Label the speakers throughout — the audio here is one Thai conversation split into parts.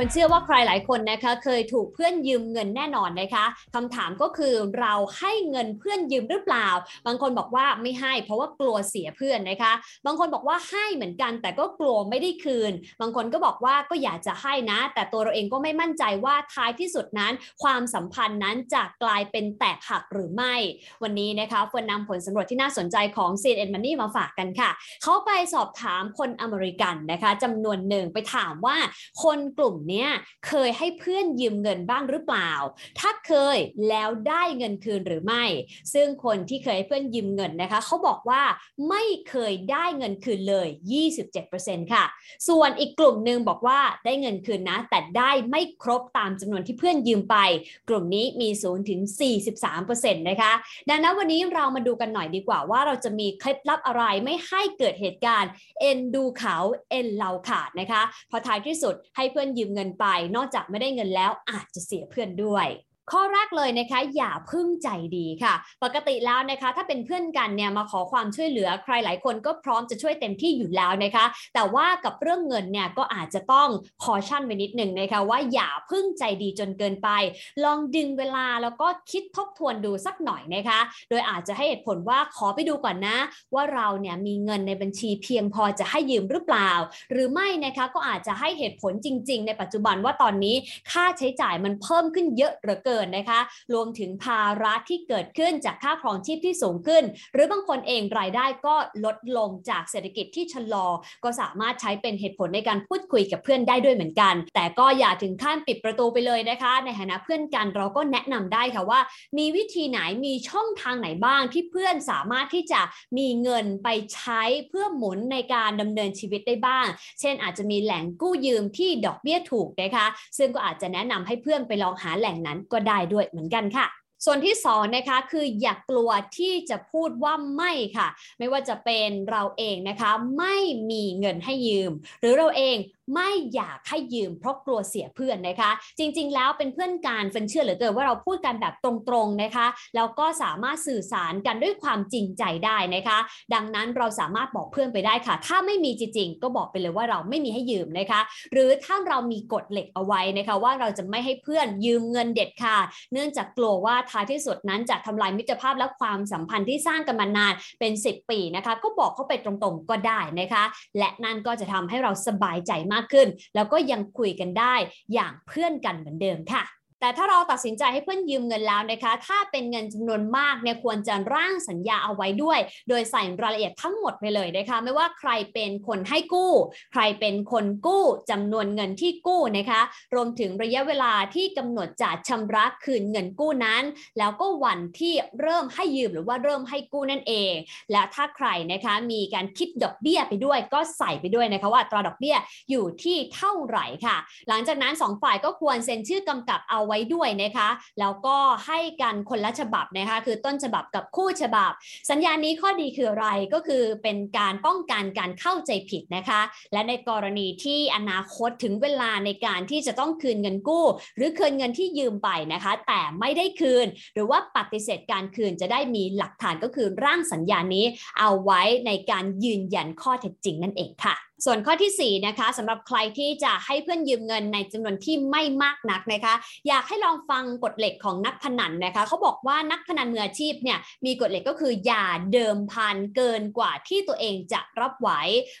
Speaker 1: ฟินเชื่อว่าใครหลายคนนะคะเคยถูกเพื่อนยืมเงินแน่นอนนะคะคำถามก็คือเราให้เงินเพื่อนยืมหรือเปล่า บางคนบอกว่าไม่ให้ เพราะว่ากลัวเสียเพื่อนนะคะ บางคนบอกว่าให้เหมือนกัน แต่ก็กลัวไม่ได้คืน บางคนก็บอกว่าก็อยากจะให้นะ แต่ตัวเราเองก็ไม่มั่นใจว่าท้ายที่สุดนั้น ความสัมพันธ์นั้นจะกลายเป็นแตกหักหรือไม่ วันนี้นะคะเฟิร์นนำผลสำรวจที่น่าสนใจของ c n n Money มาฝากกันค่ะ เขาไปสอบถามคนอเมริกันนะคะจำนวนหนึ่งไปถามว่าคนกลุ่มนี้เคยให้เพื่อนยืมเงินบ้างหรือเปล่า ถ้าเคยแล้วได้เงินคืนหรือไม่ ซึ่งคนที่เคยให้เพื่อนยืมเงินนะคะเขาบอกว่าไม่เคยได้เงินคืนเลย 27%ค่ะ ส่วนอีกกลุ่มหนึ่งบอกว่าได้เงินคืนนะ แต่ได้ไม่ครบตามจำนวนที่เพื่อนยืมไป กลุ่มนี้มีสูงถึง 43%นะคะ ดังนั้นวันนี้เรามาดูกันหน่อยดีกว่าว่าเราจะมีเคล็ดลับอะไรไม่ให้เกิดเหตุการณ์ เอ็นดูเขาเอ็นเราขาดนะคะ พอท้ายที่สุดให้เพื่อนยืมเงินไป นอกจากไม่ได้เงินแล้วอาจจะเสียเพื่อนด้วย ข้อแรกเลยนะคะ อย่าพึ่งใจดีค่ะ ปกติแล้วนะคะ ถ้าเป็นเพื่อนกันเนี่ยมาขอความช่วยเหลือใครหลายคนก็พร้อมจะช่วยเต็มที่อยู่แล้วนะคะ แต่ว่ากับเรื่องเงินเนี่ยก็อาจจะต้องคอชั่นไว้นิดหนึ่งนะคะว่าอย่าพึ่งใจดีจนเกินไป ลองดึงเวลาแล้วก็คิดทบทวนดูสักหน่อยนะคะ โดยอาจจะให้เหตุผลว่าขอไปดูก่อนนะ ว่าเราเนี่ยมีเงินในบัญชีเพียงพอจะให้ยืมหรือเปล่า หรือไม่นะคะก็อาจจะให้เหตุผลจริง ๆ ในปัจจุบันว่าตอนนี้ค่าใช้จ่ายมันเพิ่มขึ้นเยอะเหลือเกินนะคะรวมถึงภาระที่เกิดขึ้นจากค่าครองชีพที่สูงขึ้น หรือบางคนเองรายได้ก็ลดลงจากเศรษฐกิจที่ชะลอ ก็สามารถใช้เป็นเหตุผลในการพูดคุยกับเพื่อนได้ด้วยเหมือนกัน แต่ก็อย่าถึงขั้นปิดประตูไปเลยนะคะ ในฐานะเพื่อนกันเราก็แนะนำได้ค่ะว่า มีวิธีไหนมีช่องทางไหนบ้างที่เพื่อนสามารถที่จะมีเงินไปใช้เพื่อหมุนในการดำเนินชีวิตได้บ้าง เช่น อาจจะมีแหล่งกู้ยืมที่ดอกเบี้ยถูกนะคะ ซึ่งก็อาจจะแนะนำให้เพื่อนไปลองหาแหล่งนั้นก็ได้ด้วยเหมือนกันค่ะ ส่วนที่สองนะคะคืออย่ากลัวที่จะพูดว่าไม่ค่ะ ไม่ว่าจะเป็นเราเองนะคะไม่มีเงินให้ยืม หรือเราเองไม่อยากให้ยืมเพราะกลัวเสียเพื่อนนะคะ จริง ๆ แล้วเป็นเพื่อนกันเฟนเชื่อเหลือเกินว่าเราพูดกันแบบตรงๆนะคะแล้วก็สามารถสื่อสารกันด้วยความจริงใจได้นะคะ ดังนั้นเราสามารถบอกเพื่อนไปได้ค่ะ ถ้าไม่มีจริงๆ ก็บอกไปเลยว่าเราไม่มีให้ยืมนะคะ หรือถ้าเรามีกฎเหล็กเอาไว้นะคะ ว่าเราจะไม่ให้เพื่อนยืมเงินเด็ดขาดเนื่องจากกลัวว่าท้ายที่สุดนั้นจะทำลายมิตรภาพและความสัมพันธ์ที่สร้างกันมานานเป็น 10 ปีนะคะ ก็บอกเขาไปตรงๆก็ได้นะคะ และนั่นก็จะทำให้เราสบายใจมากขึ้น แล้วก็ยังคุยกันได้อย่างเพื่อนกันเหมือนเดิมค่ะ แต่ถ้าเราตัดสินใจให้เพื่อนยืมเงินแล้วนะคะ ถ้าเป็นเงินจำนวนมากเนี่ยควรจะร่างสัญญาเอาไว้ด้วย โดยใส่รายละเอียดทั้งหมดไปเลยนะคะ ไม่ว่าใครเป็นคนให้กู้ ใครเป็นคนกู้จำนวนเงินที่กู้นะคะ รวมถึงระยะเวลาที่กำหนดจะชำระคืนเงินกู้นั้น แล้วก็วันที่เริ่มให้ยืมหรือว่าเริ่มให้กู้นั่นเอง และถ้าใครนะคะมีการคิดดอกเบี้ยไปด้วย ก็ใส่ไปด้วยนะคะว่าตราดอกเบี้ยอยู่ที่เท่าไหร่ค่ะ หลังจากนั้น 2 ฝ่ายก็ควรเซ็นชื่อกำกับเอาไว้ด้วยนะคะแล้วก็ให้กันคนละฉบับนะคะคือต้นฉบับกับคู่ฉบับ สัญญานี้ข้อดีคืออะไรก็คือเป็นการป้องกันการเข้าใจผิดนะคะ และในกรณีที่อนาคตถึงเวลาในการที่จะต้องคืนเงินกู้ หรือคืนเงินที่ยืมไปนะคะ แต่ไม่ได้คืน หรือว่าปฏิเสธการคืนจะได้มีหลักฐานก็คือร่างสัญญานี้ เอาไว้ในการยืนยันข้อเท็จจริงนั่นเองค่ะ ส่วนข้อที่4นะคะสำหรับใครที่จะให้เพื่อนยืมเงินในจำนวนที่ไม่มากนักนะคะ อยากให้ลองฟังกฎเหล็กของนักพนันนะคะเขาบอกว่านักพนันมืออาชีพเนี่ยมีกฎเหล็กก็คืออย่าเดิมพันเกินกว่าที่ตัวเองจะรับไหว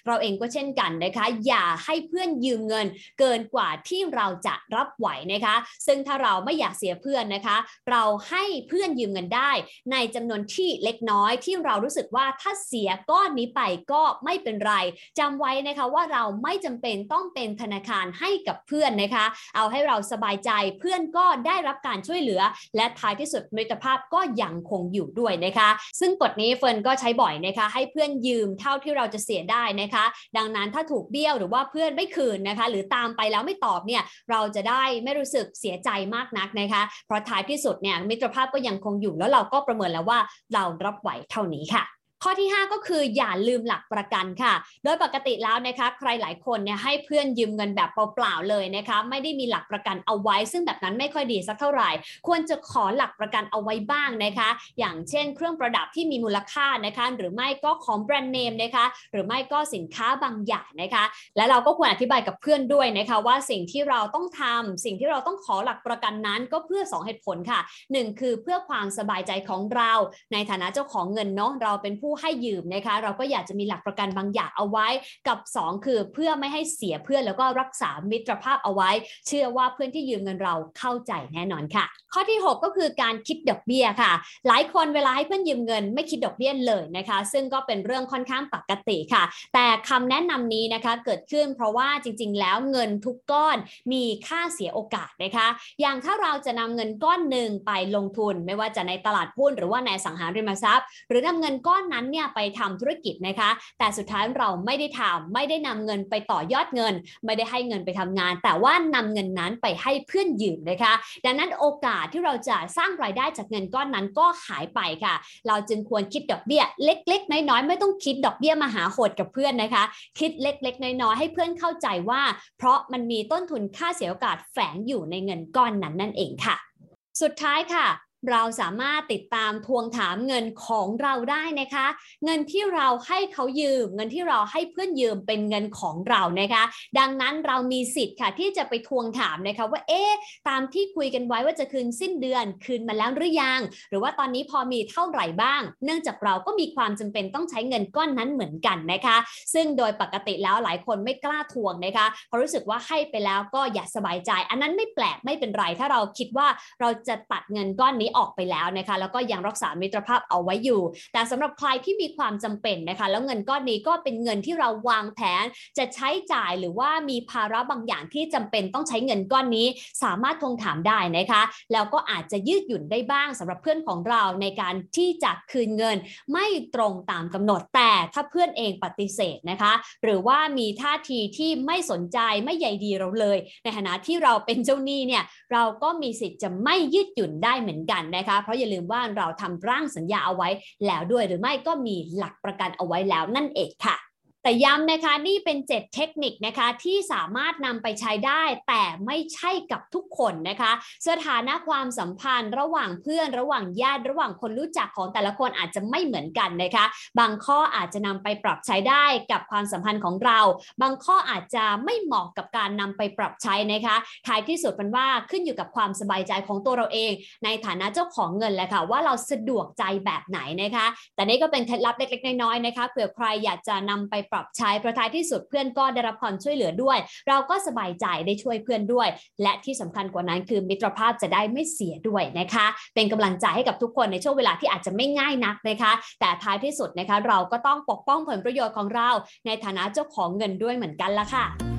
Speaker 1: เราเองก็เช่นกันนะคะ อย่าให้เพื่อนยืมเงิน เกินกว่าที่เราจะรับไหวนะคะ ซึ่งถ้าเราไม่อยากเสียเพื่อนนะคะ เราให้เพื่อนยืมเงินได้ ในจำนวนที่เล็กน้อยที่เรารู้สึกว่าถ้าเสียก้อนนี้ไปก็ไม่เป็นไรจำไว้นะคะว่าเราไม่จำเป็นต้องเป็นธนาคารให้กับเพื่อนนะคะ เอาให้เราสบายใจเพื่อนก็ได้รับการช่วยเหลือ และท้ายที่สุดมิตรภาพก็ยังคงอยู่ด้วยนะคะ ซึ่งกฎนี้เฟิร์นก็ใช้บ่อยนะคะ ให้เพื่อนยืมเท่าที่เราจะเสียได้นะคะ ดังนั้นถ้าถูกเบี้ยวหรือว่าเพื่อนไม่คืนนะคะ หรือตามไปแล้วไม่ตอบเนี่ยเราจะได้ไม่รู้สึกเสียใจมากนักนะคะ เพราะท้ายที่สุดเนี่ยมิตรภาพก็ยังคงอยู่แล้วเราก็ประเมินแล้วว่าเรารับไหวเท่านี้ค่ะ ข้อที่ 5 ก็คืออย่าลืมหลักประกันค่ะ โดยปกติแล้วนะคะใครหลายคนเนี่ยให้เพื่อนยืมเงินแบบเปล่าๆเลยนะคะไม่ได้มีหลักประกันเอาไว้ ซึ่งแบบนั้นไม่ค่อยดีสักเท่าไหร่ ควรจะขอหลักประกันเอาไว้บ้างนะคะ อย่างเช่น เครื่องประดับที่มีมูลค่านะคะ หรือไม่ก็ของแบรนด์เนมนะคะ หรือไม่ก็สินค้าบางอย่างนะคะ และเราก็ควรอธิบายกับเพื่อนด้วยนะคะว่าสิ่งที่เราต้องทำสิ่งที่เราต้องขอหลักประกันนั้นก็เพื่อ 2 เหตุผลค่ะ 1 คือเพื่อความสบายใจของเรา ในฐานะเจ้าของเงินเนาะเราเป็นผูู้้ให้ยืมนะคะ เราก็อยากจะมีหลักประกันบางอย่างเอาไว้ กับ 2 คือเพื่อไม่ให้เสียเพื่อนแล้วก็รักษามิตรภาพเอาไว้ เชื่อว่าเพื่อนที่ยืมเงินเราเข้าใจแน่นอนค่ะ ข้อที่ 6 ก็คือการคิดดอกเบี้ยค่ะ หลายคนเวลาให้เพื่อนยืมเงิน ไม่คิดดอกเบี้ยเลยนะคะ ซึ่งก็เป็นเรื่องค่อนข้างปกติค่ะ แต่คำแนะนำนี้นะคะเกิดขึ้นเพราะว่าจริง ๆ แล้วเงินทุกก้อนมีค่าเสียโอกาสนะคะ อย่างถ้าเราจะนำเงินก้อนหนึ่งไปลงทุน ไม่ว่าจะในตลาดหุ้นหรือว่าในสังหาริมทรัพย์ หรือนำเงินก้อนนั้นนั้นเนี่ยไปทำธุรกิจนะคะ แต่สุดท้ายเราไม่ได้ทำไม่ได้นำเงินไปต่อยอดเงิน ไม่ได้ให้เงินไปทำงาน แต่ว่านำเงินนั้นไปให้เพื่อนยืมนะคะ ดังนั้นโอกาสที่เราจะสร้างรายได้จากเงินก้อนนั้นก็หายไปค่ะ เราจึงควรคิดดอกเบี้ยเล็ก ๆ น้อยๆ ไม่ต้องคิดดอกเบี้ยมหาโหดกับเพื่อนนะคะ คิดเล็ก ๆ น้อยๆ ให้เพื่อนเข้าใจว่า เพราะมันมีต้นทุนค่าเสียโอกาสแฝงอยู่ในเงินก้อนนั้นนั่นเองค่ะ สุดท้ายค่ะ เราสามารถติดตามทวงถามเงินของเราได้นะคะ เงินที่เราให้เขายืม เงินที่เราให้เพื่อนยืมเป็นเงินของเรานะคะ ดังนั้นเรามีสิทธิ์ค่ะที่จะไปทวงถามนะคะว่าเอ๊ะตามที่คุยกันไว้ว่าจะคืนสิ้นเดือนคืนมาแล้วหรือยัง หรือว่าตอนนี้พอมีเท่าไหร่บ้าง เนื่องจากเราก็มีความจำเป็นต้องใช้เงินก้อนนั้นเหมือนกันนะคะ ซึ่งโดยปกติแล้วหลายคนไม่กล้าทวงนะคะเพราะรู้สึกว่าให้ไปแล้วก็อย่าสบายใจ อันนั้นไม่แปลกไม่เป็นไรถ้าเราคิดว่าเราจะตัดเงินก้อนนี้ออกไปแล้วนะคะ แล้วก็ยังรักษามิตรภาพเอาไว้อยู่ แต่สำหรับใครที่มีความจำเป็นนะคะ แล้วเงินก้อนนี้ก็เป็นเงินที่เราวางแผนจะใช้จ่ายหรือว่ามีภาระบางอย่างที่จำเป็นต้องใช้เงินก้อนนี้ สามารถทวงถามได้นะคะ แล้วก็อาจจะยืดหยุ่นได้บ้างสำหรับเพื่อนของเราในการที่จะคืนเงินไม่ตรงตามกำหนด แต่ถ้าเพื่อนเองปฏิเสธนะคะ หรือว่ามีท่าทีที่ไม่สนใจไม่ใยดีเราเลย ในฐานะที่เราเป็นเจ้าหนี้เนี่ยเราก็มีสิทธิ์จะไม่ยืดหยุ่นได้เหมือนกันนะคะ เพราะอย่าลืมว่าเราทำร่างสัญญาเอาไว้แล้วด้วยหรือไม่ก็มีหลักประกันเอาไว้แล้วนั่นเองค่ะ แต่ย้ำนะคะนี่เป็น 7 เทคนิคนะคะที่สามารถนำไปใช้ได้ แต่ไม่ใช่กับทุกคนนะคะ สถานะความสัมพันธ์ระหว่างเพื่อนระหว่างญาติระหว่างคนรู้จักของแต่ละคนอาจจะไม่เหมือนกันนะคะ บางข้ออาจจะนำไปปรับใช้ได้กับความสัมพันธ์ของเรา บางข้ออาจจะไม่เหมาะกับการนำไปปรับใช้นะคะท้ายที่สุดเป็นว่าขึ้นอยู่กับความสบายใจของตัวเราเอง ในฐานะเจ้าของเงินแหละค่ะว่าเราสะดวกใจแบบไหนนะคะ แต่นี่ก็เป็นเคล็ดลับเล็กๆน้อยๆนะคะเผื่อใครอยากจะนำไปปรับใช้เพราะท้ายที่สุดเพื่อนก็ได้รับความช่วยเหลือด้วย เราก็สบายใจได้ช่วยเพื่อนด้วย และที่สำคัญกว่านั้นคือมิตรภาพจะได้ไม่เสียด้วยนะคะ เป็นกำลังใจให้กับทุกคนในช่วงเวลาที่อาจจะไม่ง่ายนักนะคะ แต่ท้ายที่สุดนะคะเราก็ต้องปกป้องผลประโยชน์ของเรา ในฐานะเจ้าของเงินด้วยเหมือนกันละค่ะ